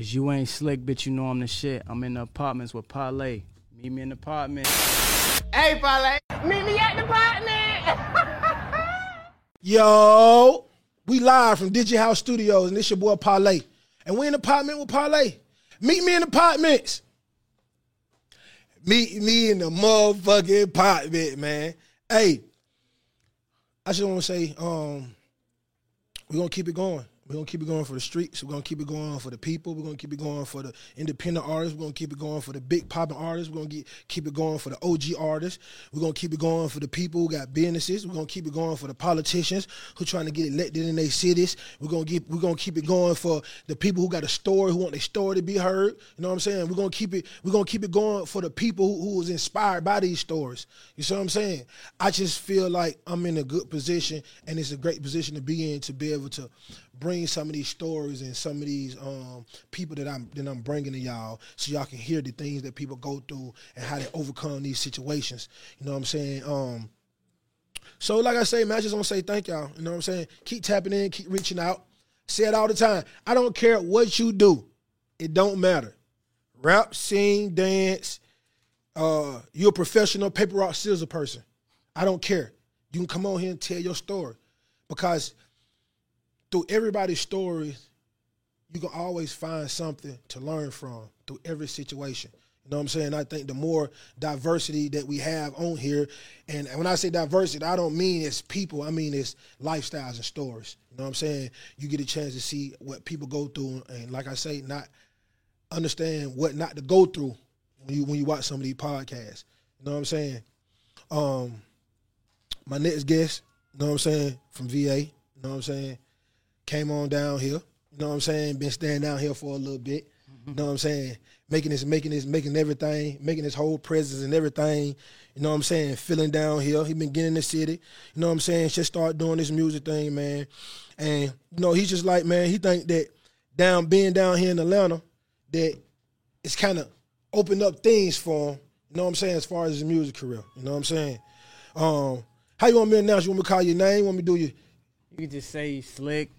Is you ain't slick, bitch. You know I'm the shit. I'm in the apartments with Parlay. Meet me in the apartment. Hey, Parlay. Meet me at the apartment. Yo, we live from Digi House Studios, and this your boy Parlay. And we in the apartment with Parlay. Meet me in the apartments. Meet me in the motherfucking apartment, man. Hey, I just want to say, um, we're gonna keep it going. We're gonna keep it going for the streets. We're gonna keep it going for the people. We're gonna keep it going for the independent artists. We're gonna keep it going for the big popping artists. We're gonna get, keep it going for the OG artists. We're gonna keep it going for the people who got businesses. We're gonna keep it going for the politicians who trying to get elected in their cities. We're gonna get we're gonna keep it going for the people who got a story, who want their story to be heard. You know what I'm saying? We're gonna keep it we're gonna keep it going for the people who, who was inspired by these stories. You see what I'm saying? I just feel like I'm in a good position and it's a great position to be in to be able to bring some of these stories and some of these um, people that I'm that I'm bringing to y'all, so y'all can hear the things that people go through and how they overcome these situations. You know what I'm saying? Um, so like I say, man, I just want to say thank y'all. You know what I'm saying? Keep tapping in, keep reaching out. Say it all the time. I don't care what you do. It don't matter. Rap, sing, dance. Uh, you're a professional paper rock scissors person. I don't care. You can come on here and tell your story because through everybody's stories, you can always find something to learn from through every situation. You know what I'm saying? I think the more diversity that we have on here, and when I say diversity, I don't mean it's people, I mean it's lifestyles and stories. You know what I'm saying? You get a chance to see what people go through, and like I say, not understand what not to go through when you when you watch some of these podcasts. You know what I'm saying? Um, my next guest, you know what I'm saying, from VA, you know what I'm saying, came on down here. You know what I'm saying? Been staying down here for a little bit. You know what I'm saying? Making this, making this, making everything, making his whole presence and everything. You know what I'm saying? Feeling down here. He been getting in the city. You know what I'm saying? Just start doing this music thing, man. And you know, he's just like, man, he think that down being down here in Atlanta, that it's kind of opened up things for him. You know what I'm saying? As far as his music career. You know what I'm saying? Um, how you want me to announce? You want me to call your name? You Want me to do you? You can just say slick.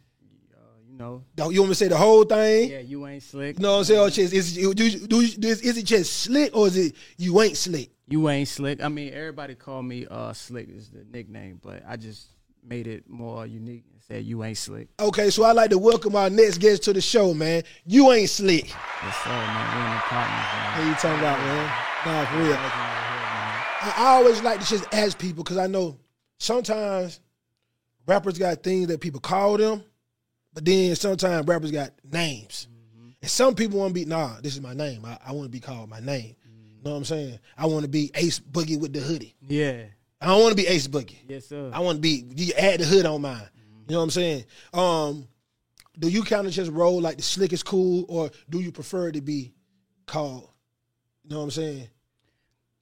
Uh, you want me to say the whole thing? yeah, you ain't slick. You know what I'm saying? Or just, is, do, do, is, is it just slick or is it you ain't slick? You ain't slick. I mean, everybody call me uh slick is the nickname, but I just made it more unique and said you ain't slick. Okay, so I'd like to welcome our next guest to the show, man. You ain't slick. Yes, sir, man. We in the apartment, man. What you talking about, man? Nah, for real. Legend right here, man. I I always like to just ask people because I know sometimes rappers got things that people call them, but then sometimes rappers got names. Mm-hmm. And some people want to be, nah, this is my name. I, I want to be called my name. You know what I'm saying? I want to be Ace Boogie with the hoodie. Yeah. I don't want to be Ace Boogie. Yes, sir. I want to be, you add the hood on mine. Mm-hmm. You know what I'm saying? Um, do you kind of just roll like the slick is cool, or do you prefer to be called? You know what I'm saying?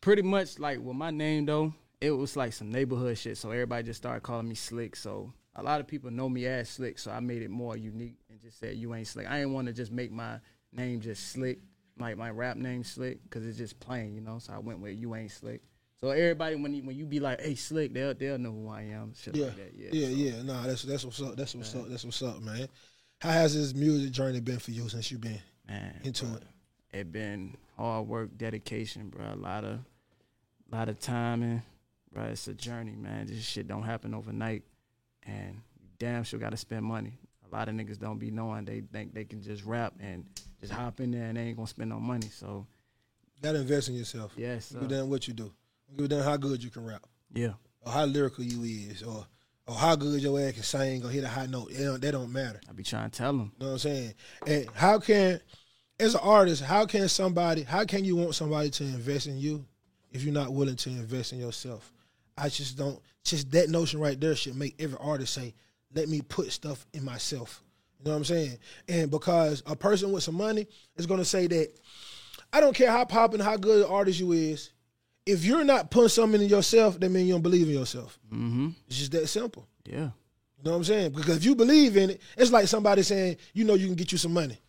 Pretty much like with my name though, it was like some neighborhood shit. So everybody just started calling me slick. So a lot of people know me as slick. So I made it more unique and just said you ain't slick. I didn't want to just make my name just slick, like my rap name slick, because it's just plain, you know. So I went with you ain't slick. So everybody when you, when you be like, hey slick, they'll they'll know who I am. Shit Yeah, like that. Yeah. yeah, so- yeah. Nah, that's that's what's up. That's what's up. That's what's up, man. How has this music journey been for you since you've been Man, into bruh, it? It been hard work, dedication, bro. A lot of, lot of timing, bro. It's a journey, man. This shit don't happen overnight, and you damn sure got to spend money. A lot of niggas don't be knowing they think they can just rap and just hop in there and they ain't gonna spend no money. So Gotta invest in yourself. yes, Give damn what you do. Give damn how good you can rap, yeah, or how lyrical you is, or or how good your ass can sing or hit a high note. It don't, that don't matter. I be trying to tell them. You know what I'm saying? And how can, as an artist, how can somebody, how can you want somebody to invest in you if you're not willing to invest in yourself? I just don't, just that notion right there should make every artist say, let me put stuff in myself. You know what I'm saying? And because a person with some money is going to say that, I don't care how popping, how good an artist you is, if you're not putting something in yourself, that means you don't believe in yourself. Mm-hmm. It's just that simple. Yeah, You know what I'm saying? Because if you believe in it, it's like somebody saying, you know, you can get you some money.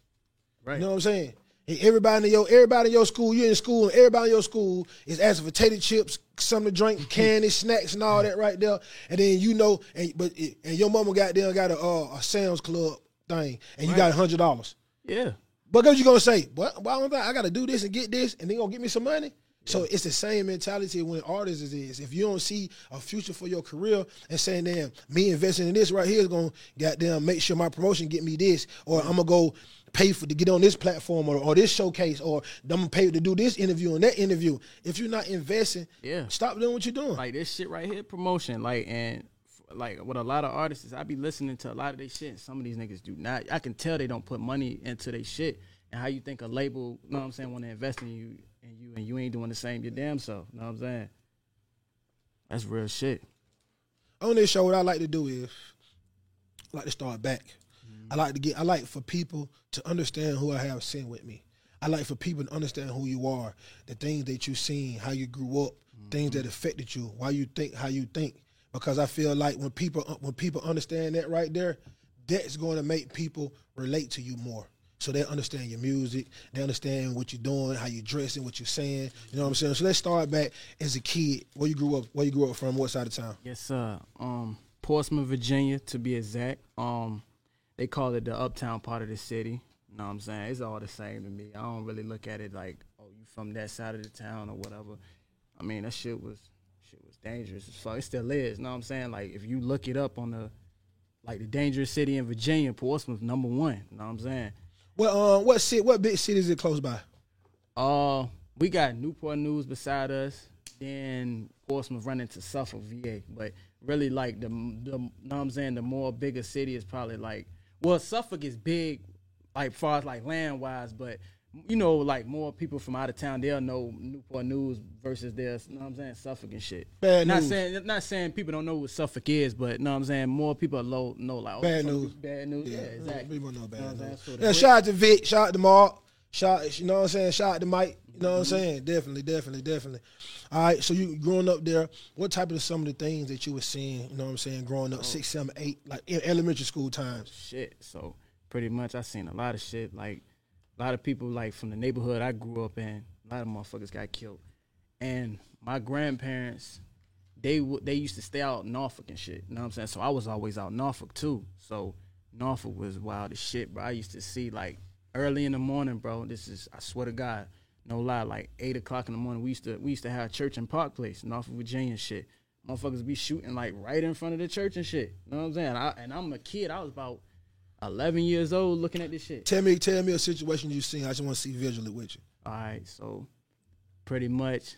right. You know what I'm saying? Everybody in your everybody in your school, you're in school, and everybody in your school is asking for tater chips, something to drink, candy, snacks, and all that right there. And then you know, and but and your mama got there got a uh, a Sam's Club thing, and you got a hundred dollars. Yeah. But what you gonna say? What? Why don't I? I gotta do this and get this, and they gonna give me some money. So it's the same mentality when artists is. If you don't see a future for your career and saying, "Damn, me investing in this right here is gonna goddamn make sure my promotion get me this," or I'm gonna go pay for to get on this platform or, or this showcase, or I'm gonna pay to do this interview and that interview. If you're not investing, Yeah. stop doing what you're doing. like this shit right here, promotion. Like and like with a lot of artists, I be listening to a lot of their shit. Some of these niggas do not. I can tell they don't put money into their shit. And how you think a label, you know what I'm saying, want to invest in you and you and you ain't doing the same your damn self. You know what I'm saying? That's real shit. on this show, what I like to do is I like to start back. I like to get I like for people to understand who I have seen with me. I like for people to understand who you are, the things that you've seen, how you grew up, things that affected you, why you think how you think. Because I feel like when people when people understand that right there, that's going to make people relate to you more. So they understand your music, they understand what you're doing, how you're dressing, what you're saying. You know what I'm saying? So let's start back as a kid. Where you grew up? Where you grew up from? What side of town? Yes, sir. Um, Portsmouth, Virginia, to be exact. Um, they call it the uptown part of the city. You know what I'm saying? It's all the same to me. I don't really look at it like, oh, you from that side of the town or whatever. I mean, that shit was shit was dangerous as fuck. It still is. You know what I'm saying? Like if you look it up on the like the dangerous city in Virginia, Portsmouth number one. You know what I'm saying? What uh, what city? What big city is it close by? Uh, we got Newport News beside us. Then Portsmouth running to Suffolk, VA. But really, like the, the know what I'm saying, the more bigger city is probably like, well, Suffolk is big, like far as like land wise, but you know, like more people from out of town, they'll know Newport News versus this. You know what I'm saying, Suffolk and shit. Bad not news. saying, not saying people don't know what Suffolk is, but you know what I'm saying, more people know, know like oh, Bad news. Bad news. Yeah, exactly. People know You bad know I'm saying? news. Yeah, shout out to Vic, shout out to Mark, shout you know what I'm saying, shout out to Mike. You know what I'm mm-hmm. saying? Definitely, definitely, definitely. All right, so you growing up there, what type of some of the things that you were seeing, you know what I'm saying, growing up oh. six, seven, eight, like in elementary school times? shit. So pretty much I seen a lot of shit. Like a lot of people like from the neighborhood I grew up in, a lot of motherfuckers got killed. And my grandparents, they w- they used to stay out in Norfolk and shit. You know what I'm saying? So I was always out in Norfolk too. So Norfolk was wild as shit, bro. I used to see like early in the morning, bro. This is I swear to God, no lie, like eight o'clock in the morning. We used to we used to have church in Park Place, in Norfolk, Virginia, and shit. Motherfuckers be shooting like right in front of the church and shit. You know what I'm saying? I, and I'm a kid. I was about 11 years old looking at this shit. Tell me, tell me a situation you seen. I just want to see visually with you. All right, so pretty much,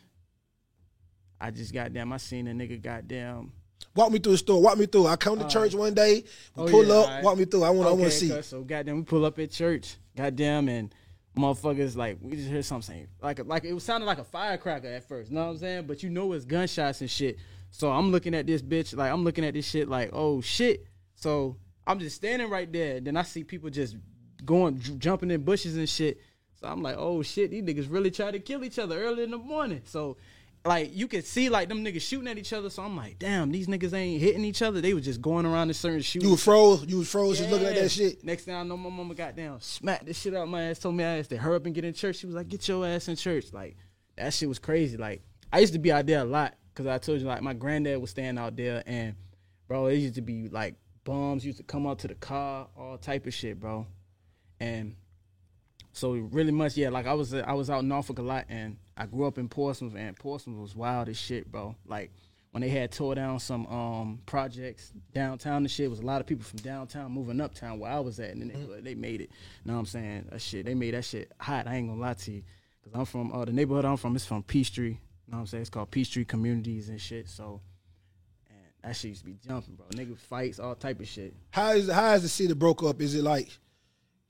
I just got damn. I seen a nigga goddamn. Walk me through the store. Walk me through. I come to church one day. We Oh, pull yeah, up. alright. Walk me through. I want. I want to see. So goddamn, we pull up at church. Goddamn, and motherfuckers like we just heard something like like it was sounding like a firecracker at first. You know what I'm saying? But you know it's gunshots and shit. So I'm looking at this bitch like I'm looking at this shit like oh shit. So I'm just standing right there. Then I see people just going jumping in bushes and shit. So I'm like oh shit, these niggas really try to kill each other early in the morning. So. Like you could see, like them niggas shooting at each other. So I'm like, damn, these niggas ain't hitting each other. They was just going around in certain shooting. You was froze. You was froze. Just looking at that shit. Next thing I know, my mama got down, smacked this shit out my ass, told me I had to hurry up and get in church. She was like, "Get your ass in church." Like that shit was crazy. Like I used to be out there a lot because I told you like my granddad was staying out there, and bro, it used to be like bombs used to come out to the car, all type of shit, bro. And so really much, yeah. Like I was, I was out in Norfolk a lot, and I grew up in Portsmouth, and Portsmouth was wild as shit, bro. Like when they had tore down some um projects downtown and shit, was a lot of people from downtown moving uptown where I was at, and then they, they made it. You know what I'm saying? That shit, they made that shit hot. I ain't gonna lie to you, cause I'm from uh, the neighborhood I'm from. It's from Peachtree. You know what I'm saying? It's called Peachtree Communities and shit. So. And that shit used to be jumping, bro. Niggas fights, all type of shit. How is how is the city broke up? Is it like?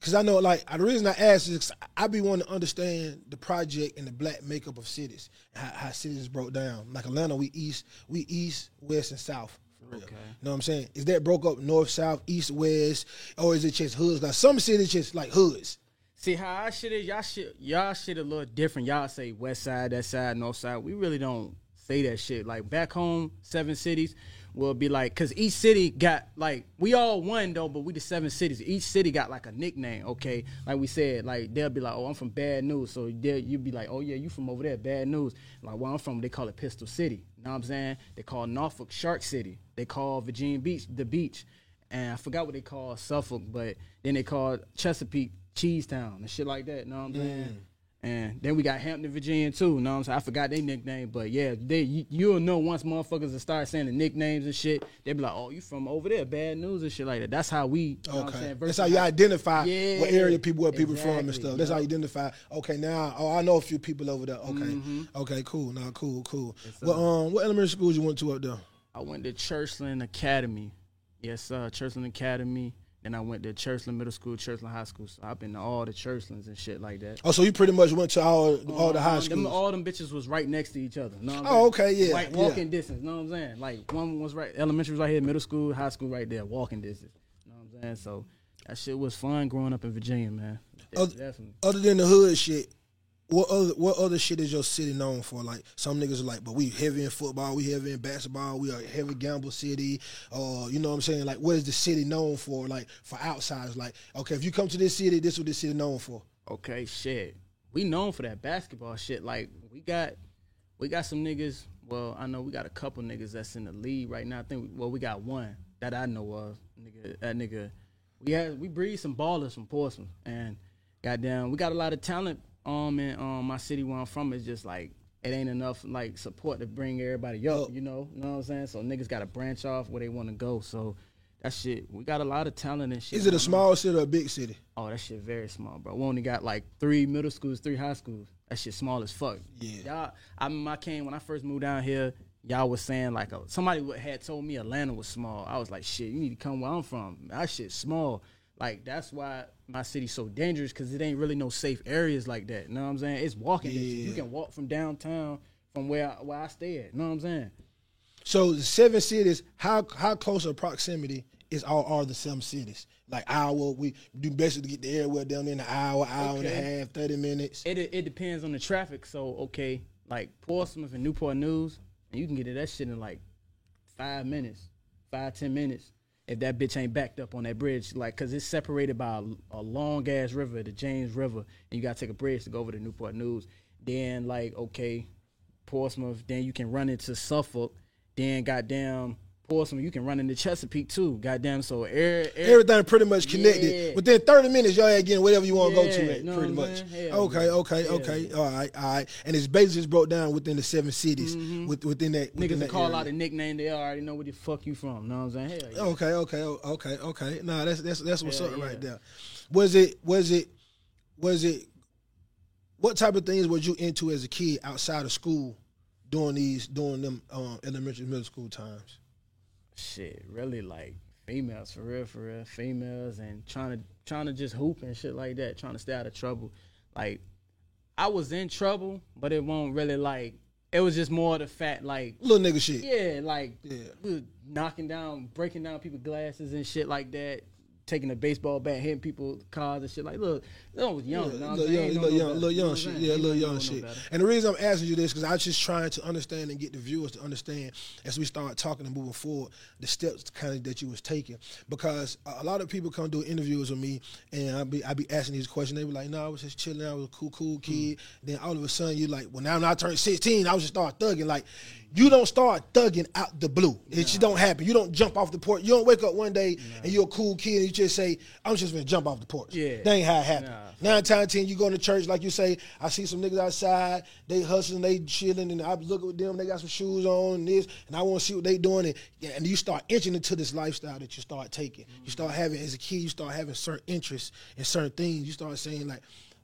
Because I know, like, the reason I ask is I be wanting to understand the project and the black makeup of cities, how, how cities broke down. Like Atlanta, we east, we east, west, and south. Okay. You know what I'm saying? Is that broke up north, south, east, west, or is it just hoods? Like some cities just like hoods. See how our shit is, y'all shit, y'all shit a little different. Y'all say west side, that side, north side. We really don't say that shit. Like back home, seven cities will be like, cause each city got like we all one though, but we the seven cities. Each city got like a nickname. Okay, like we said, like they'll be like, oh, I'm from Bad News, so there you'd be like, oh yeah, you from over there, Bad News. Like where I'm from, they call it Pistol City. You know what I'm saying? They call Norfolk Shark City. They call Virginia Beach the beach. And I forgot what they call Suffolk, but then they called Chesapeake Cheesetown and shit like that. You Know what I'm Mm. And then we got Hampton, Virginia too. You Know what I'm saying? I forgot their nickname, but yeah, they you, you'll know once motherfuckers will start saying the nicknames and shit. They be like, "Oh, you from over there? Bad news and shit like that." That's how we. You know what I'm Okay, saying? that's how you identify Yeah, what area people where people from and stuff. That's how you identify. Okay, now oh I know a few people over there. Okay, Mm-hmm. okay, cool. Now cool, cool. Well, um, what elementary schools you went to up there? I went to Churchland Academy. Yes, sir. Churchland Academy. Then I went to Churchland Middle School, Churchland High School. So I've been to all the Churchlands and shit like that. Oh, so you pretty much went to all all the high Um, schools. Them, all them bitches was right next to each other. Know Oh, okay, yeah, Like yeah. walking distance. Know what I'm saying? Like one was right, elementary was right here, middle school, high school right there, walking distance. You know what I'm saying? So that shit was fun growing up in Virginia, man. Oh, Definitely. Other than the hood shit, what other what other shit is your city known for? Like some niggas are like, but we heavy in football, we heavy in basketball, we are heavy gamble city. Or you know what I'm saying? Like what is the city known for? Like for outsiders, like okay, if you come to this city, this is what this city known for. Okay, shit. We known for that basketball shit. Like we got, we got some niggas. Well, I know we got a couple niggas that's in the league right now. I think. Well, we got one that I know of. Nigga, that nigga. We had we breed some ballers from Portsmouth, and goddamn, we got a lot of talent. Um, in um my city where I'm from, is just like it ain't enough like support to bring everybody up. You know, you know what I'm saying? So niggas got to branch off where they want to go. So that shit, we got a lot of talent and shit. Is it a small city or a big city? Oh, that shit very small, bro. We only got like three middle schools, three high schools. That shit small as fuck. Yeah. Y'all, I remember I came when I first moved down here. Y'all was saying like a, somebody had told me Atlanta was small. I was like, shit, you need to come where I'm from. That shit small. Like that's why my city's so dangerous because it ain't really no safe areas like that. You know what I'm saying? It's walking. distance. You can walk from downtown from where I, where I stay at. You know what I'm saying? So the seven cities, how how close a proximity is all are the seven cities? Like hour, we do basically get the airway down there in an hour, hour and a half, thirty minutes. It it depends on the traffic. So okay, like Portsmouth and Newport News, and you can get to that shit in like five minutes, five ten minutes. If that bitch ain't backed up on that bridge, like, cause it's separated by a, a long ass river, the James River, and you gotta take a bridge to go over to Newport News. Then like okay, Portsmouth. Then you can run into Suffolk. Then goddamn Portsmouth, you can run into Chesapeake too. Goddamn, so air, air, Everything pretty much connected. Yeah. Within 30 minutes, y'all getting whatever you want to Yeah, go to at, know pretty I'm much. Hell okay, yeah. okay, Hell okay. All right, all right. And it's basically just broke down within the seven cities with, within that. within niggas that call area. out a nickname, they already know where the fuck you from. Know what I'm saying? Yeah. Okay, okay, okay, okay. Nah, that's that's that's what's up right there. Was it was it was it what type of things were you into as a kid outside of school during these during them um, elementary middle school times? Shit, really like females for real, for real, females and trying to trying to just hoop and shit like that, trying to stay out of trouble. Like I was in trouble, but it won't really like. It was just more the fact like. Little nigga shit. Yeah, like Yeah. knocking down, breaking down people's glasses and shit like that. Taking a baseball bat, hitting people, cars and shit. Like, look, I was young. Yeah, know I'm little young, little young, little young shit. Yeah, little young shit. And the reason I'm asking you this because I was just trying to understand and get the viewers to understand as we start talking and moving forward the steps kind of that you was taking. Because a lot of people come do interviews with me and I be I be asking these questions. They be like, "No, I was just chilling. I was a cool, cool hmm. kid." Then all of a sudden you like, "Well, now when I turned 16, I was just start thugging." Like, you don't start thugging out the blue. It just don't happen. You don't jump off the porch. You don't wake up one day and you're a cool kid and you just say, "I'm just gonna jump off the porch." Yeah. that ain't how it happened. Nah. Nine times ten, you go to church, like you say, I see some niggas outside, they hustling, they chilling, and I look at them, they got some shoes on and this, and I want to see what they doing. And, yeah, and you start inching into this lifestyle that you start taking. You start having, as a kid, you start having certain interests in certain things. You start saying, like,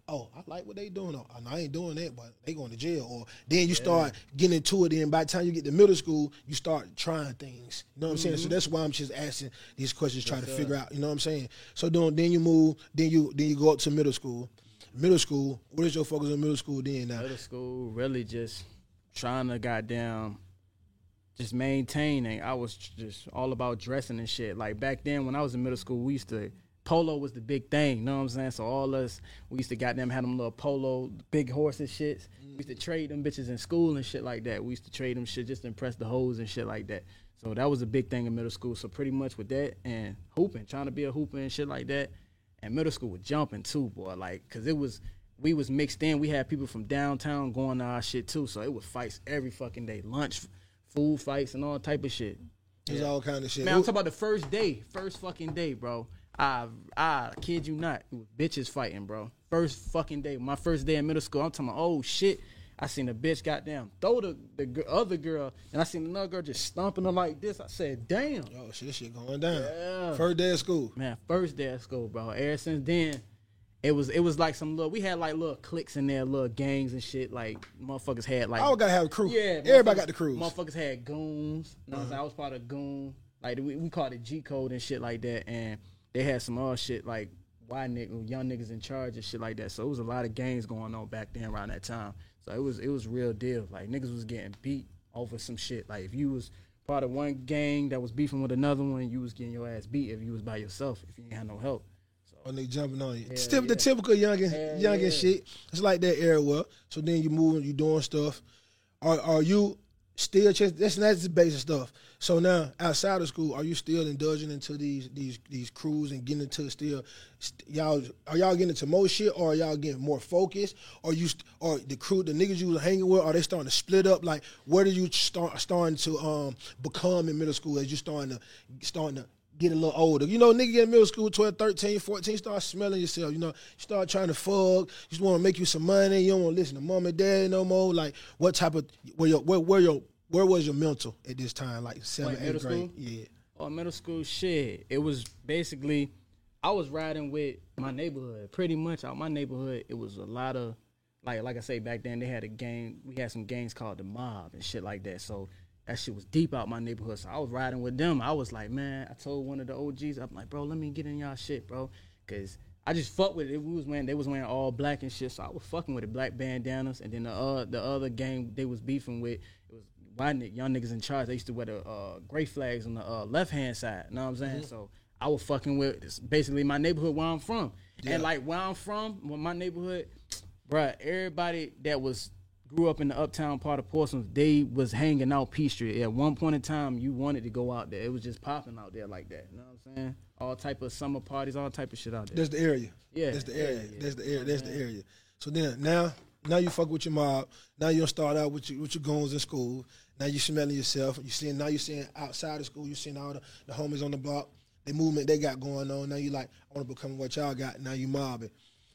oh, I like what they doing. Or, oh, I ain't doing that, but they going to jail. Or then you start getting into it, and by the time you get to middle school, you start trying things. You know what I'm saying? So mm-hmm. that's why I'm just asking these questions, trying to figure out, you know what I'm saying? So then, then you move, then you then you go up to middle school. Middle school, what is your focus on middle school then now? middle school really just trying to goddamn just maintaining. I was just all about dressing and shit. Like back then when I was in middle school, we used to polo was the big thing, you know what I'm saying? So all us we used to goddamn have them little polo big horses shits. We used to trade them bitches in school and shit like that. We used to trade them shit just to impress the hoes and shit like that. So that was a big thing in middle school. So pretty much with that and hooping, trying to be a hooper and shit like that. And middle school was jumping too, boy. Like, cause it was we was mixed in. We had people from downtown going to our shit too. So it was fights every fucking day, lunch, food fights, and all type of shit. It's all kind of shit. Man, I'm talking about the first day, first fucking day, bro. I I kid you not, it was bitches fighting, bro. First fucking day, my first day in middle school. I'm talking, about, oh shit. I seen a bitch goddamn throw the, the g- other girl, and I seen another girl just stomping her like this. I said, damn. Oh shit, this shit going down. Yeah. First day of school. Man, first day of school, bro. Ever since then, it was it was like some little. We had like little cliques in there, little gangs and shit. Like motherfuckers had like. I gotta have a crew. Yeah, everybody got the crews. Motherfuckers had goons. You know I'm? Uh-huh. I was part of goon. Like we, we called it G code and shit like that. And they had some other shit like why nigga, young niggas in charge and shit like that. So it was a lot of gangs going on back then around that time. So it was it was real deal. Like niggas was getting beat over some shit. Like if you was part of one gang that was beefing with another one, you was getting your ass beat if you was by yourself if you ain't had no help. Oh, they jumping on you. Hell Still the typical youngin, Hell youngin yeah. shit. It's like that era. Well, so then you moving, you doing stuff. Are are you still chas- that's that's the basic stuff. So now outside of school, are you still indulging into these these these crews and getting into still st- y'all are y'all getting into more shit or are y'all getting more focused? Or you st- or the crew the niggas you was hanging with are they starting to split up? Like where do you start starting to um become in middle school as you starting to starting to get a little older. You know, nigga get in middle school, 12, 13, 14, start smelling yourself. You know, you start trying to fuck. You just want to make you some money. You don't want to listen to mom and dad no more. Like, what type of, where your, where, where your, where was your mental at this time? Like seventh, Like eighth middle grade? school? Yeah. Oh, middle school shit. It was basically I was riding with my neighborhood. Pretty much out my neighborhood, it was a lot of like like I say back then they had a gang we had some gangs called the mob and shit like that. So that shit was deep out my neighborhood. So I was riding with them. I was like, man, I told one of the OGs, I'm like, bro, let me get in y'all shit, bro. Cause I just fuck with it. We was wearing they was wearing all black and shit. So I was fucking with the black bandanas. And then the uh the other gang they was beefing with it was white ni- young niggas in charge. They used to wear the uh, gray flags on the uh, left hand side. You know what I'm saying? So I was fucking with it's basically my neighborhood where I'm from. And like where I'm from, my neighborhood, bruh, everybody that was grew up in the uptown part of Portsmouth, they was hanging out Peachtree. At one point in time, you wanted to go out there. It was just popping out there like that. You know what I'm saying? All type of summer parties, all type of shit out there. That's the area. Yeah, That's the yeah, area. yeah. That's the area. That's the area. So then now, now you fuck with your mob. Now you don't start out with your with your goons in school. Now you smelling yourself. You seeing now you seeing outside of school. You seeing all the, the homies on the block. The movement they got going on. Now you like I want to become what y'all got. Now you mobbing.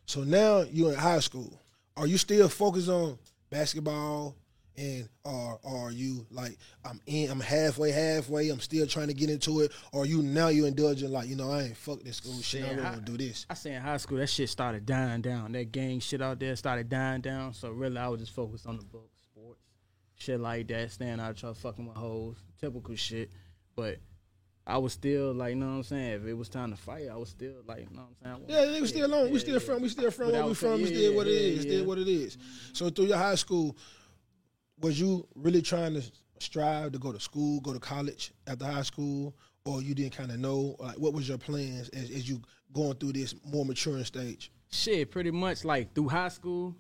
So now you in high school. Are you still focused on basketball? And or, or are you like I'm in I'm halfway halfway I'm still trying to get into it or you now you indulging like you know I ain't fuck this school shit I Yeah, really I- want to do this I say in high school that shit started dying down. That gang shit out there started dying down. So really, I was just focused on the books, sports, shit like that. Staying out, trying fucking with hoes, typical shit. But I was still like, you know what I'm saying. If it was time to fight, I was still like, you know what I'm saying. Yeah, they was still on. We still yeah. from. We still from But where we from. yeah, still what it yeah, is. Still yeah. what it is. So through your high school, was you really trying to strive to go to school, go to college after high school, or you didn't kind of know? Like, what was your plans as, as you going through this more maturing stage? Shit, pretty much like through high school,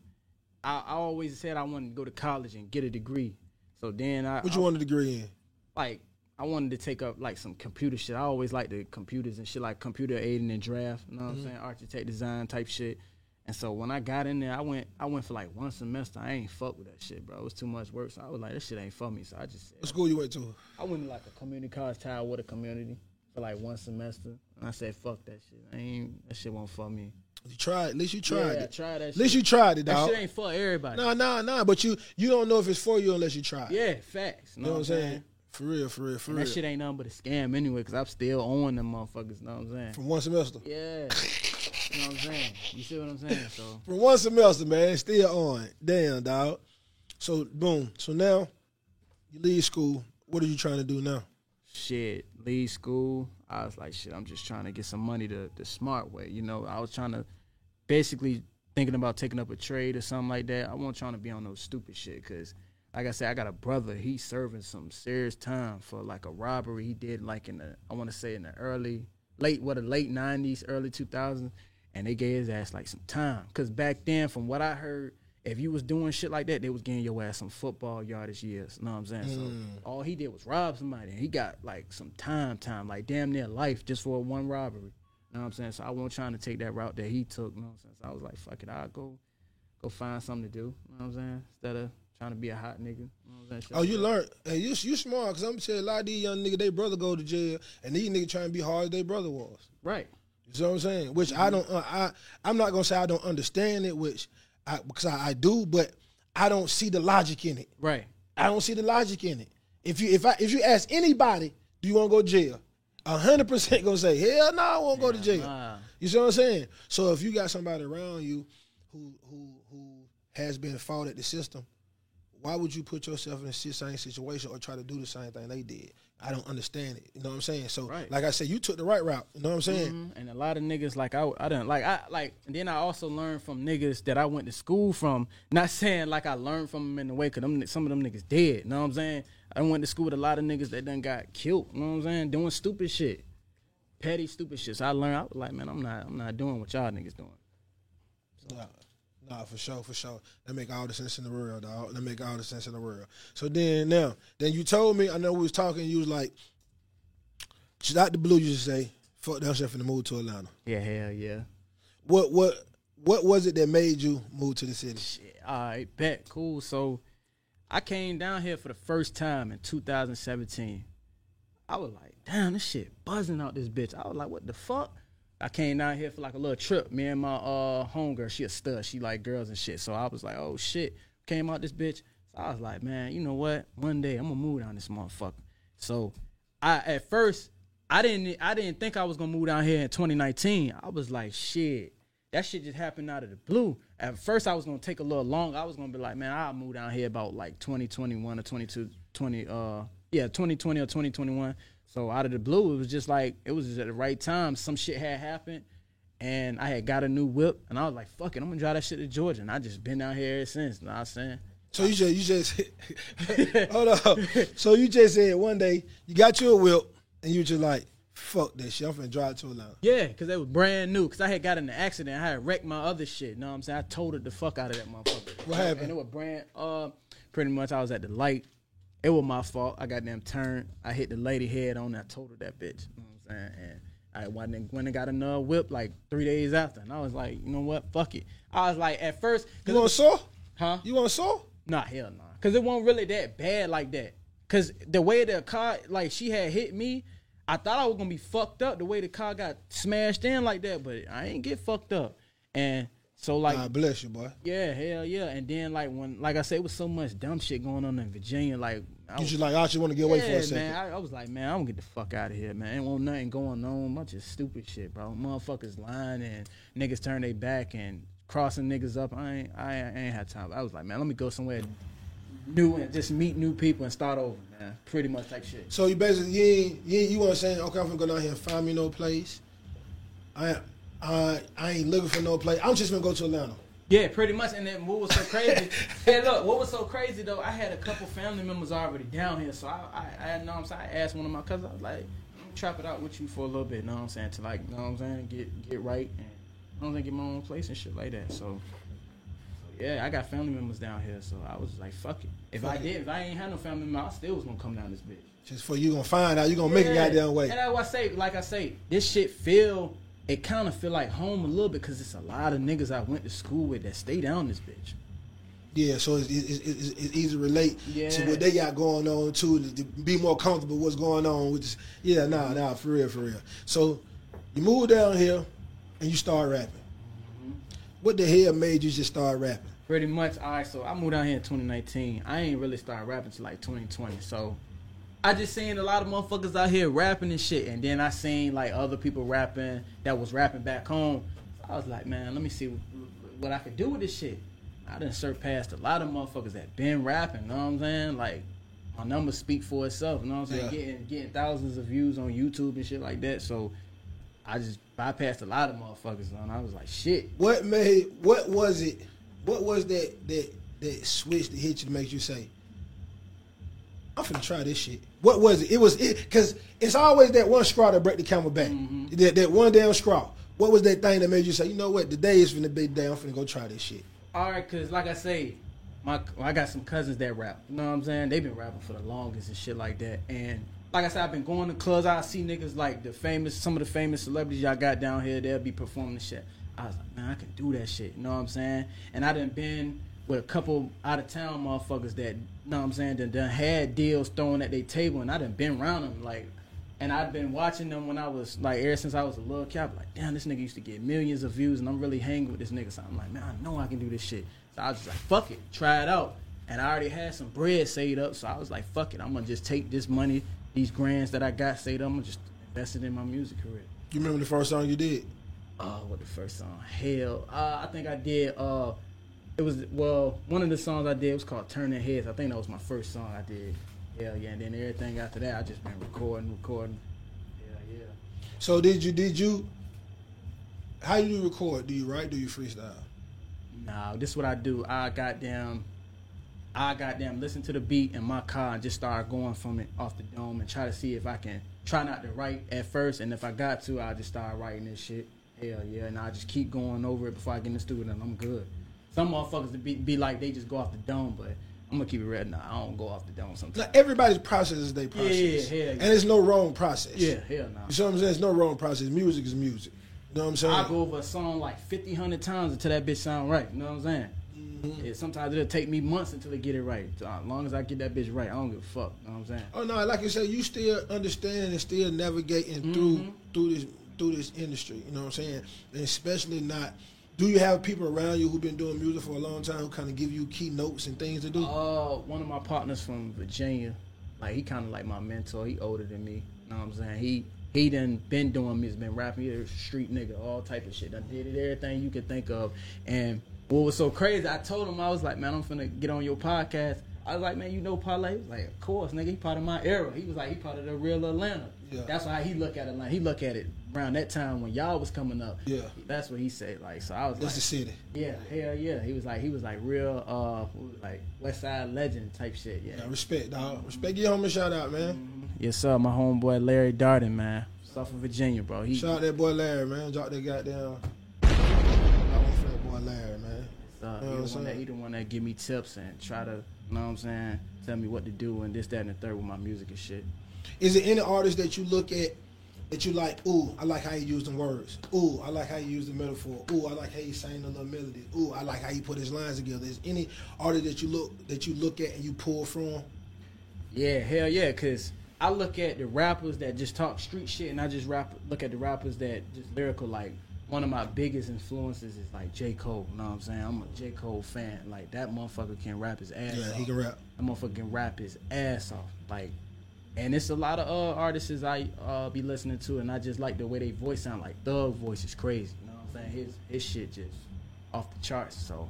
I, I always said I wanted to go to college and get a degree. So then I, What I you want a degree in? like I wanted to take up like some computer shit. I always liked the computers and shit, like computer aiding and draft. You know what I'm mm-hmm. saying? Architect design type shit. And so when I got in there, I went I went for like one semester. I ain't fuck with that shit, bro. It was too much work. So I was like, this shit ain't for me. So I just What school you went to? I went to like a community college Tidewater community for like one semester. And I said, fuck that shit. I ain't that shit wasn't for me. You tried. At least you tried yeah, it. try that At least you tried it, Dog. that shit ain't for everybody. Nah, nah, nah. But you you don't know if it's for you unless you try. Yeah, facts. You know what I'm saying? For real, for real, for And real. that shit ain't nothing but a scam anyway, because I'm still on them motherfuckers. Know what I'm saying? From one semester. Yeah. you know what I'm saying? You see what I'm saying? So From one semester, man, still on. Damn, dog. So boom. So now you leave school. What are you trying to do now? shit, leave school. I was like, shit, I'm just trying to get some money the the smart way. You know, I was trying to basically thinking about taking up a trade or something like that. I wasn't trying to be on no stupid shit because like I said, I got a brother. He's serving some serious time for like a robbery he did like in the I want to say in the early late what the late '90s, early 2000s, and they gave his ass like some time. Cause back then, from what I heard, if you was doing shit like that, they was getting your ass some football yardage years. You know what I'm saying? So mm. all he did was rob somebody, and he got like some time, time, like damn near life just for one robbery. You know what I'm saying? So I wasn't trying to take that route that he took. You know what I'm saying? So I was like, fuck it, I'll go, go find something to do. You know what I'm saying? Instead of trying to be a hot nigga. You know what I'm saying? Shit Oh, you learn. Hey, you you smart because I'm saying a lot of these young niggas, they brother go to jail, and these niggas trying to be hard as their brother was. right? You see what I'm saying? Which I don't. Uh, I I'm not gonna say I don't understand it, which I because I, I do, but I don't see the logic in it. Right. I don't see the logic in it. If you if I if you ask anybody, do you want to go to jail? A hundred percent gonna say, hell no, I won't go to jail. nah. You see what I'm saying? So if you got somebody around you who who who has been fought at the system, why would you put yourself in the same situation or try to do the same thing they did? I don't understand it. You know what I'm saying? So Right. like I said, you took the right route. You know what I'm saying? Mhm. And a lot of niggas like I I didn't like I like and then I also learned from niggas that I went to school from. Not saying like I learned from them in the way cause them, some of them niggas dead. You know what I'm saying? I went to school with a lot of niggas that done got killed. You know what I'm saying? Doing stupid shit, petty stupid shit. So I learned. I was like, man, I'm not I'm not doing what y'all niggas doing. Nah, nah, for sure, for sure. That make all the sense in the world, dog. That make all the sense in the world. So then now, then you told me, I know we was talking, you was like, just out the blue, you just say, fuck that shit finna move to Atlanta. Yeah, hell yeah. What what what was it that made you move to the city? Shit, all right, bet, cool. So I came down here for the first time in 2017. I was like, damn, this shit buzzing out this bitch. I was like, what the fuck? I came down here for like a little trip. Me and my uh homegirl, she a stud. She like girls and shit. So I was like, oh shit. Came out this bitch. So I was like, man, you know what? One day I'm gonna move down this motherfucker. So I at first I didn't I didn't think I was gonna move down here in 2019. I was like, shit. That shit just happened out of the blue. At first, I was gonna take a little long. I was gonna be like, man, I'll move down here about like 2021 or 22, 20, uh, yeah, 2020 or 2021. So out of the blue, it was just like it was just at the right time. Some shit had happened, and I had got a new whip, and I was like, fuck it, I'm gonna drive that shit to Georgia, and I just been down here ever since. You know what I'm saying? So you just you just hold up. So you just said one day you got you a whip and you just like, fuck that shit. I'm finna drive to Atlanta. Yeah, because it was brand new. Because I had got in an accident. I had wrecked my other shit. You know what I'm saying? I totaled the fuck out of that motherfucker. What happened? And it was brand, uh, pretty much I was at the light. It was my fault. I got them turned. I hit the lady head on. I totaled that bitch. You know what I'm saying? And I went and, went and got another whip like three days after. And I was like, you know what? Fuck it. I was like, at first, You want saw? huh? You want saw? Nah, hell nah. Cause it wasn't really that bad like that. Cause the way the car, like she had hit me, I thought I was gonna be fucked up the way the car got smashed in like that, but I ain't get fucked up. And so like, God bless you, boy. yeah, hell yeah. And then like when, like I said, it was so much dumb shit going on in Virginia. Like, I You was, just like, ah, I just want to get away for a second. man. I, I was like, man, I'm gonna get the fuck out of here, man. Ain't want nothing going on. Bunch of stupid shit, bro. Motherfuckers lying and niggas turn their back and crossing niggas up. I ain't, I ain't, I ain't had time. I was like, man, let me go somewhere new and just meet new people and start over, man. Pretty much like shit. So you basically you ain't, you, ain't, you want to say, okay, I'm gonna go down here and find me no place. I I I ain't looking for no place. I'm just gonna go to Atlanta. Yeah, pretty much. And then what was so crazy? hey, look, what was so crazy though? I had a couple family members already down here, so I, I, I know I'm saying. I asked one of my cousins, I was like, "I'm trap it out with you for a little bit." Know what I'm saying? To like, know what I'm saying? Get get right and I don't think get my own place and shit like that. So. Yeah, I got family members down here, so I was like, "Fuck it." If I Fuck it. did, if I ain't had no family members, I still was gonna come down this bitch. Just for you gonna find out, you gonna make a Yeah. goddamn way. And that's why I say, like I say, this shit feel it kind of feel like home a little bit because it's a lot of niggas I went to school with that stay down this bitch. Yeah, so it's, it's, it's, it's easy to relate to what they got going on too, to, to be more comfortable what's going on. With this. Yeah, nah, nah, for real, for real. So you move down here and you start rapping. Mm-hmm. What the hell made you just start rapping? Pretty much, all right. So I moved down here in 2019. I ain't really started rapping till like 2020. So I just seen a lot of motherfuckers out here rapping and shit, and then I seen like other people rapping that was rapping back home. So I was like, man, let me see what, what I could do with this shit. I done surpassed a lot of motherfuckers that been rapping. You know what I'm saying? Like my numbers speak for itself. You know what I'm saying? Yeah. Getting getting thousands of views on YouTube and shit like that. So I just bypassed a lot of motherfuckers, and I was like, shit. What made? What was it? What was that that that switch that hit you to make you say, "I'm finna try this shit"? What was it? It was it because it's always that one straw that break the camel back. Mm-hmm. That that one damn straw. What was that thing that made you say, "You know what? Today is finna be day. I'm finna go try this shit." All right, cause like I say, my I got some cousins that rap. You know what I'm saying? They've been rapping for the longest and shit like that. And like I said, I've been going to clubs. I see niggas like the famous, some of the famous celebrities y'all got down here. They'll be performing the shit. I was like, man, I can do that shit. You know what I'm saying? And I done been with a couple out of town motherfuckers that, you know what I'm saying, that done had deals thrown at their table, and I done been around them like. And I've been watching them when I was like ever since I was a little kid. I'm like, damn, this nigga used to get millions of views, and I'm really hanging with this nigga. So I'm like, man, I know I can do this shit. So I was just like, fuck it, try it out. And I already had some bread saved up, so I was like, fuck it, I'm gonna just take this money, these grands that I got saved up, I'm gonna just invest it in my music career. You remember the first song you did? Uh, what the first song? Hell, uh, I think I did. Uh, it was well, one of the songs I did was called "Turning Heads." I think that was my first song I did. Hell yeah, and then everything after that, I just been recording, recording. Yeah, yeah. So did you did you? How do you record? Do you write? Do you freestyle? Nah, this is what I do. I goddamn, I goddamn listen to the beat in my car and just start going from it off the dome and try to see if I can try not to write at first, and if I got to, I just start writing this shit. Hell yeah, and I just keep going over it before I get in the studio, and I'm good. Some motherfuckers be, be like they just go off the dome, but I'm gonna keep it real. Nah, I don't go off the dome sometimes. Like everybody's process is their process, Yeah, hell yeah. and there's no wrong process. Yeah, hell no. You see what I'm saying? There's no wrong process. Music is music. You know what I'm saying? I go over a song like 50, 100 times until that bitch sound right. You know what I'm saying? Mm-hmm. Yeah, sometimes it'll take me months until they get it right. So, as long as I get that bitch right, I don't give a fuck. You know what I'm saying? Oh no, like you said, you still understand and still navigating through Mm-hmm. through this through this industry. You know what I'm saying? And especially not. Do you have people around you who've been doing music for a long time who kind of give you key notes and things to do? Uh, one of my partners from Virginia, like he kind of like my mentor. He older than me. You know what I'm saying? He he done been doing music, been rapping. He a street nigga, all type of shit. Done did it, everything you could think of. And what was so crazy? I told him I was like, man, I'm finna get on your podcast. I was like, man, you know Parlay? He was like, of course, nigga. He part of my era. He was like, he part of the real Atlanta. Yeah. That's why he look at Atlanta. He look at it around that time when y'all was coming up. Yeah. That's what he said. Like, so I was That's like, the city. yeah, hell yeah. He was like he was like real uh what was it, like West Side legend type shit. Yeah. Now, respect, dog. Respect. Him a shout out, man. Yes sir, my homeboy Larry Darden, man. South of Virginia, bro. He Shout out that boy Larry, man. Drop that goddamn. I want that boy Larry, man. uh, You know he, the one that, he the one that give me tips and try to you know what I'm saying, tell me what to do and this, that, and the third with my music and shit. Is there any artist that you look at that you like? Ooh, I like how he used the words. Ooh, I like how he used the metaphor. Ooh, I like how he sang the little melody. Ooh, I like how he put his lines together. Is any artist that you look that you look at and you pull from? Yeah, hell yeah, cause I look at the rappers that just talk street shit, and I just rap. Look at the rappers that just lyrical. Like one of my biggest influences is like J Cole. You know what I'm saying? I'm a J Cole fan. Like that motherfucker can rap his ass. Yeah, off. he can rap. That motherfucker can rap his ass off. Like, and it's a lot of uh, artists I uh, be listening to, and I just like the way they voice sound. Like Thug voice is crazy. You know what I'm saying? His his shit just off the charts. So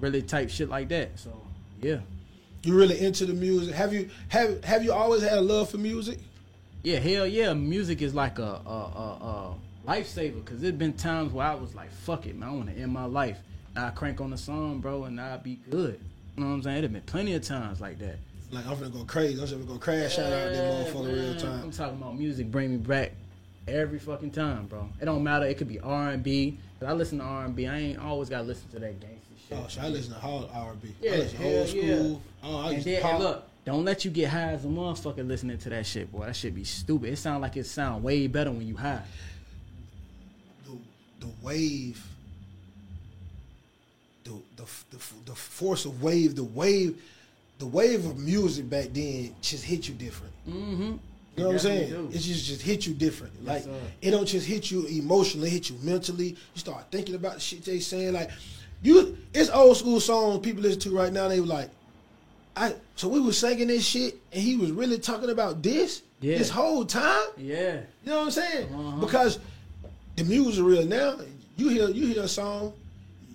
really type shit like that. So yeah. You really into the music? Have you have have you always had a love for music? Yeah, hell yeah. Music is like a a, a, a lifesaver because there's been times where I was like, fuck it, man, I want to end my life. And I crank on the song, bro, and I'll be good. You know what I'm saying? it's been plenty of times like that. Like I'm gonna go crazy. I'm just gonna crash out out that motherfucker real time. I'm talking about music bring me back every fucking time, bro. It don't matter. It could be R and B. I listen to R and B. I ain't always gotta listen to that gangster shit. Oh, so I listen to all R&B. Yeah, I listen old school. yeah. Oh, I and then, pop. and look, don't let you get high as a motherfucker listening to that shit, boy. That shit be stupid. It sound like it sound way better when you high. The, wave, the, the the the force of wave, the wave, the wave of music back then just hit you different. Mm-hmm. You know what I'm saying? Do. It just just hit you different. Yes, like sir. it don't just hit you emotionally, it hit you mentally. You start thinking about the shit they saying. Like you, it's old school songs people listen to right now. They were like, I so we was singing this shit, and he was really talking about this Yeah. this whole time. Yeah. You know what I'm saying? Uh-huh. Because the music real now. You hear you hear a song,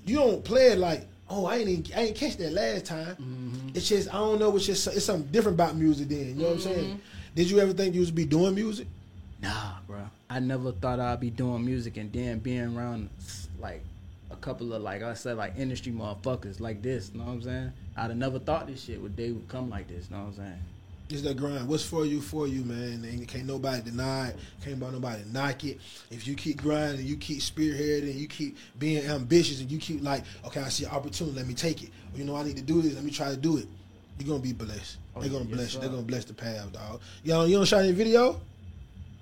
you don't play it like, oh, I ain't even, I ain't catch that last time. Mm-hmm. It's just I don't know. It's just it's something different about music. Then you know what I'm Mm-hmm. saying? Did you ever think you would be doing music? Nah, bro. I never thought I'd be doing music and then being around like a couple of like I said like industry motherfuckers like this. You know what I'm saying? I'd have never thought this shit would they would come like this. You know what I'm saying? It's that grind. What's for you, for you, man. And can't nobody deny it. Can't about nobody knock it. If you keep grinding, you keep spearheading, you keep being ambitious, and you keep like, okay, I see an opportunity, let me take it. Or, you know, I need to do this, let me try to do it. You're gonna be blessed. Oh, They're gonna yes, bless you. They're gonna bless the path, dog. You don't, you don't shot any video?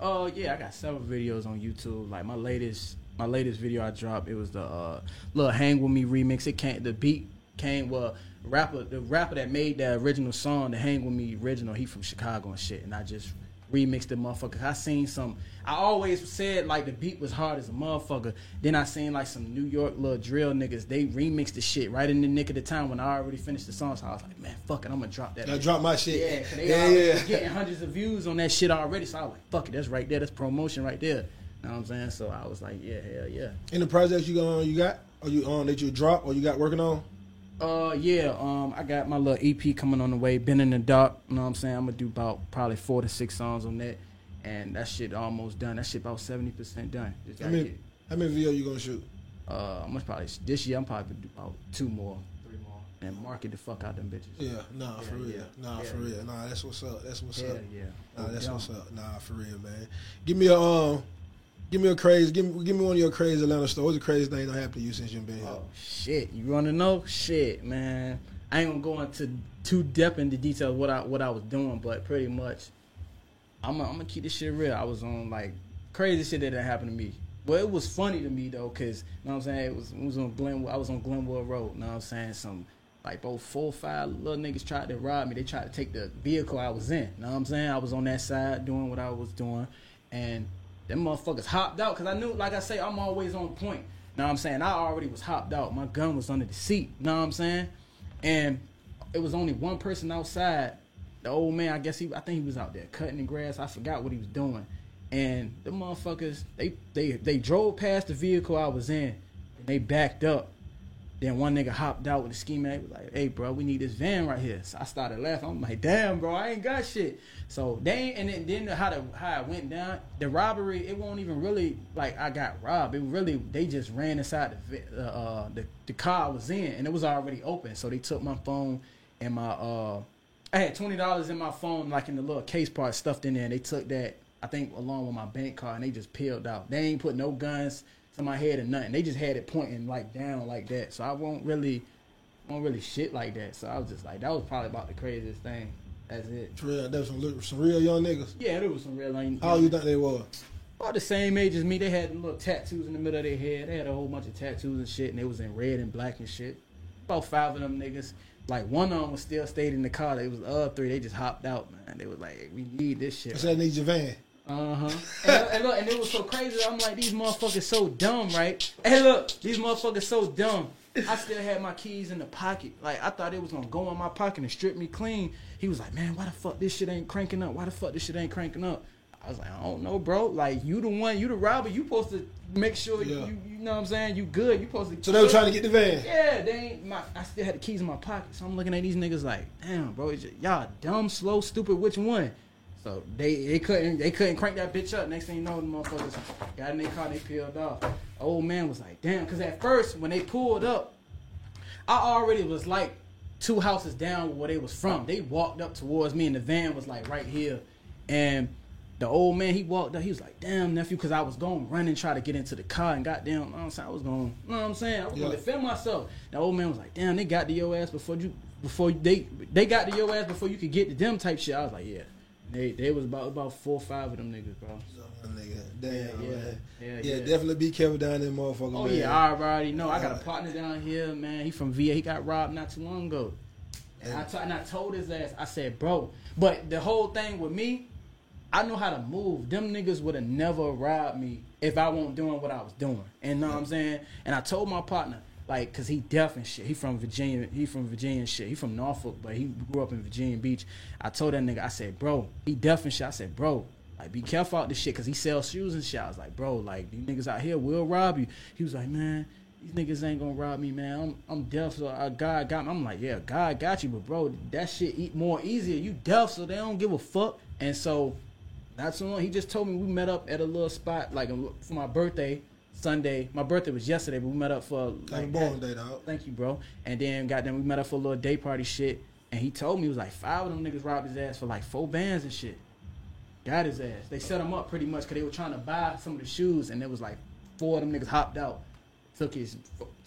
Oh yeah, I got several videos on YouTube. Like my latest, my latest video I dropped, it was the uh, little "Hang with Me" remix. It came, the beat came well. Rapper, the rapper that made the original song, the "Hang with Me" original, he from Chicago and shit. And I just remixed the motherfucker. I seen some. I always said like the beat was hard as a motherfucker. Then I seen like some New York little drill niggas. They remixed the shit right in the nick of the time when I already finished the song. So I was like, man, fuck it, I'm gonna drop that. I drop my shit. Yeah, they yeah, already yeah. getting hundreds of views on that shit already. So I was like, fuck it, that's right there. That's promotion right there. You know what I'm saying? So I was like, yeah, hell yeah. In the projects you got, you got, or you on that you drop, or you got working on? Uh yeah, um I got my little EP coming on the way, been in the dark, you know what I'm saying? I'm gonna do about probably four to six songs on that. And that shit almost done. That shit about seventy percent done. Just How many, get- how many video you gonna shoot? uh I'm gonna probably this year I'm probably gonna do about two more, three more. And market the fuck out them bitches. Yeah, nah, for real. yeah. Nah, Yeah, for real. Nah, that's what's up. That's what's Hell up. yeah. Nah, that's Yeah. what's up. Nah, for real, man. Give me a um, give me a crazy. Give me give me one of your crazy Atlanta stories. What's the craziest thing that happened to you since you've been here? Oh shit! You wanna know? Shit, man. I ain't gonna go into too deep into details what I what I was doing, but pretty much, I'm gonna keep this shit real. I was on like crazy shit that didn't happen to me. Well, it was funny to me though, cause you know what I'm saying. It was it was on Glenwood. I was on Glenwood Road. You know what I'm saying? Some like both four or five little niggas tried to rob me. They tried to take the vehicle I was in. You know what I'm saying? I was on that side doing what I was doing, and them motherfuckers hopped out because I knew, like I say, I'm always on point. Know what I'm saying? I already was hopped out. My gun was under the seat. Know what I'm saying? And it was only one person outside. The old man, I guess he, I think he was out there cutting the grass. I forgot what he was doing. And the motherfuckers, they they they drove past the vehicle I was in, and they backed up. Then one nigga hopped out with a ski mat. Was like, "Hey, bro, we need this van right here." So I started laughing. I'm like, "Damn, bro, I ain't got shit." So they and then, then how the how it went down, the robbery, it won't even really like I got robbed. It really they just ran inside the uh, uh, the the car I was in, and it was already open. So they took my phone and my uh, I had twenty dollars in my phone, like in the little case part stuffed in there. And they took that, I think, along with my bank card, and they just peeled out. They ain't put no guns to my head or nothing. They just had it pointing like down like that. So I won't really, won't really shit like that. So I was just like, that was probably about the craziest thing. That's it. For real, that was some, some real young niggas. Yeah, there was some real. Like, How you think they were? About the same age as me. They had little tattoos in the middle of their head. They had a whole bunch of tattoos and shit, and they was in red and black and shit. About five of them niggas. Like one of them was still stayed in the car. It was the other three. They just hopped out, man. They was like, "We need this shit." I said I need your van. Uh huh. and, and look, and it was so crazy. I'm like, these motherfuckers so dumb, right? Hey, look, these motherfuckers so dumb. I still had my keys in the pocket. Like I thought it was gonna go in my pocket and strip me clean. He was like, man, why the fuck this shit ain't cranking up? Why the fuck this shit ain't cranking up? I was like, I don't know, bro. Like you the one, you the robber. You supposed to make sure Yeah. you, you know what I'm saying. You good. You supposed to. So they were trying to get the van. Yeah, they ain't my. I still had the keys in my pocket, so I'm looking at these niggas like, damn, bro, is it- y'all dumb, slow, stupid. Which one? So they they couldn't they couldn't crank that bitch up. Next thing you know, the motherfuckers got in their car, and they peeled off. Old man was like, damn, because at first when they pulled up, I already was like two houses down where they was from. They walked up towards me, and the van was like right here, and. The old man, he walked up. He was like, "Damn nephew," because I was going run and try to get into the car, and goddamn, you know I was going, you know what I'm saying, I was Yeah. gonna defend myself. The old man was like, "Damn, they got to your ass before you, before they, they got to your ass before you could get to them type shit." I was like, "Yeah." They, they was about about four or five of them niggas, bro. Nigga, damn, Yeah, yeah, man. yeah, Yeah, yeah. definitely be careful down there, motherfucker. Oh man. yeah, I already know. I got a partner down here, man. He from VA. He got robbed not too long ago. And I, t- and I told his ass, I said, bro. But the whole thing with me, I know how to move. Them niggas would have never robbed me if I wasn't doing what I was doing. And know what I'm saying? And I told my partner, like, cause he deaf and shit. He from Virginia. He from Virginia and shit. He from Norfolk, but he grew up in Virginia Beach. I told that nigga, I said, bro, he deaf and shit. I said, bro, like, be careful out this shit, cause he sells shoes and shit. I was like, bro, like, these niggas out here will rob you. He was like, man, these niggas ain't gonna rob me, man. I'm I'm deaf, so uh, God got me. I'm like, yeah, God got you, but bro, that shit eat more easier. You deaf, so they don't give a fuck. And so, not so long, he just told me we met up at a little spot, like for my birthday, Sunday. My birthday was yesterday, but we met up for Like born day, dog. Thank you, bro. And then goddamn, we met up for a little day party shit. And he told me he was like five of them niggas robbed his ass for like four bands and shit. Got his ass. They set him up pretty much because they were trying to buy some of the shoes, and it was like four of them niggas hopped out, took his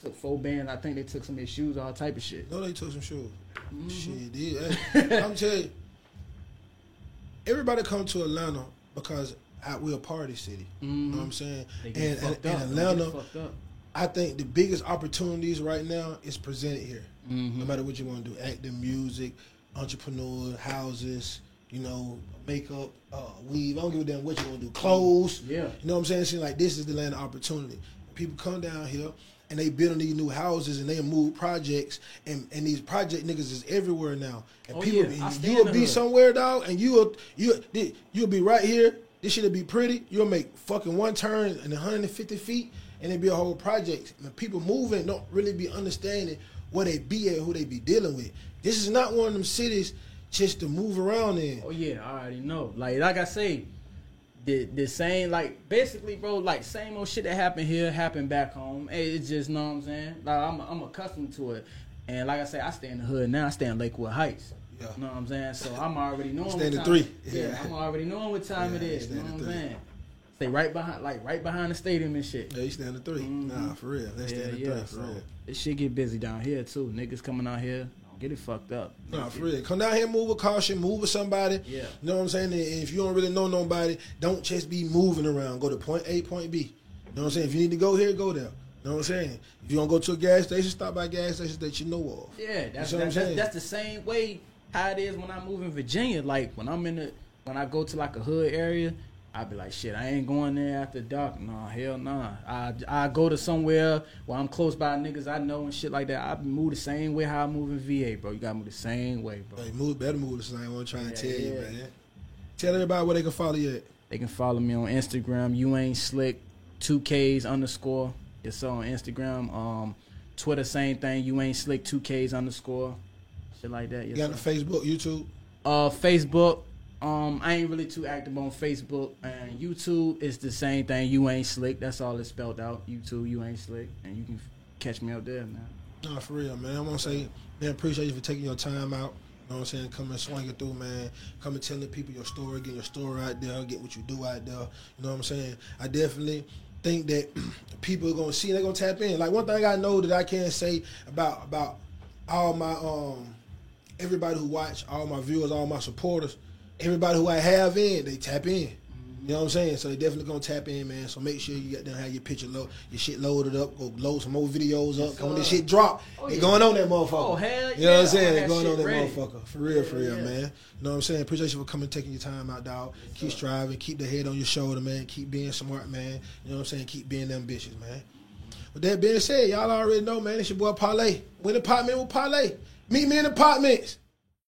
took four bands. I think they took some of his shoes, all type of shit. No, they took some shoes. Mm-hmm. Shit, did. Hey, I'm telling you, everybody come to Atlanta because I, we're a party city. You know what I'm saying? Mm-hmm. Get And, and, and up. They get Atlanta. I think the biggest opportunities right now is presented here. Mm-hmm. No matter what you want to do, acting, music, entrepreneur, houses, you know, makeup, uh, weave. I don't give a damn what you gonna do. Clothes. Yeah. You know what I'm saying? It seems like this is the land of opportunity. People come down here and they building these new houses and they move projects and, and these project niggas is everywhere now. And Oh, people yeah. You'll be somewhere dog and you'll you you'll be right here. This shit'll be pretty. You'll make fucking one turn and 150 feet and it'll be a whole project. And people moving don't really be understanding where they be at, who they be dealing with. This is not one of them cities just to move around in. Oh yeah, I already know. Like like I say, the the same like basically, bro, like same old shit that happened here happened back home. Hey, it's just know what I'm saying. Like I'm I'm accustomed to it, and like I say, I stay in the hood now. I stay in Lakewood Heights. Yeah. You know what I'm saying? So I'm already knowing. Stay in what time- three. Yeah, Yeah. I'm already knowing what time Yeah, it is. You know what I'm three. saying? Stay right behind, like right behind the stadium and shit. Yeah, you stand the 3 mm-hmm. Nah, for real. They Yeah, stand the yeah. three, for So real. this shit get busy down here too. Niggas coming out here, get it fucked up. Nah, for real. Come down here, move with caution, move with somebody. Yeah. You know what I'm saying? And if you don't really know nobody, don't just be moving around. Go to point A, point B. You know what I'm saying? If you need to go here, go there. You know what I'm saying? If you don't go to a gas station, stop by gas stations that you know of. Yeah, that's, I'm that- that's, saying? that's the same way how it is when I move in Virginia. Like when I'm in the when I go to like a hood area, I be like, shit, I ain't going there after dark. Nah, hell nah. I I go to somewhere where I'm close by niggas I know and shit like that. I move the same way how I move in VA, bro. You gotta move the same way, bro. Hey, move, better move the same. way. I'm trying to Yeah, tell you, yeah. man. Tell everybody where they can follow you at. They can follow me on Instagram. You ain't slick. Two Ks underscore. It's on Instagram. Um, Twitter same thing. You ain't slick. Two Ks underscore. Shit like that. You Yes, got the sir. Facebook, YouTube. Uh, Facebook. Um, I ain't really too active on Facebook and YouTube. is the same thing. You ain't slick. That's all it's spelled out. YouTube. You ain't slick, and you can f- catch me out there, man. Nah, for real, man. I want to say, man, appreciate you for taking your time out. You know what I'm saying? Coming swinging through, man. Coming telling people your story, getting your story out there, get what you do out there. You know what I'm saying? I definitely think that people are gonna see, they're gonna tap in. Like one thing I know that I can't say about about all my um everybody who watch, all my viewers, all my supporters, everybody who I have in, they tap in. You know what I'm saying? So they definitely gonna tap in, man. So make sure you got them have your picture load, your shit loaded up. Go load some more videos up. Come when this shit drop, Oh, they yeah. going on that motherfucker. Oh, hell You know what. I'm saying? They going on that ready. motherfucker. For real, for real, yeah. man. You know what I'm saying? Appreciate you for coming, taking your time out, dog. Keep striving, keep the head on your shoulder, man. Keep being smart, man. You know what I'm saying? Keep being ambitious, man. With that being said, y'all already know, man. It's your boy Parlay. Win apartment with Parlay. Meet me in the apartments.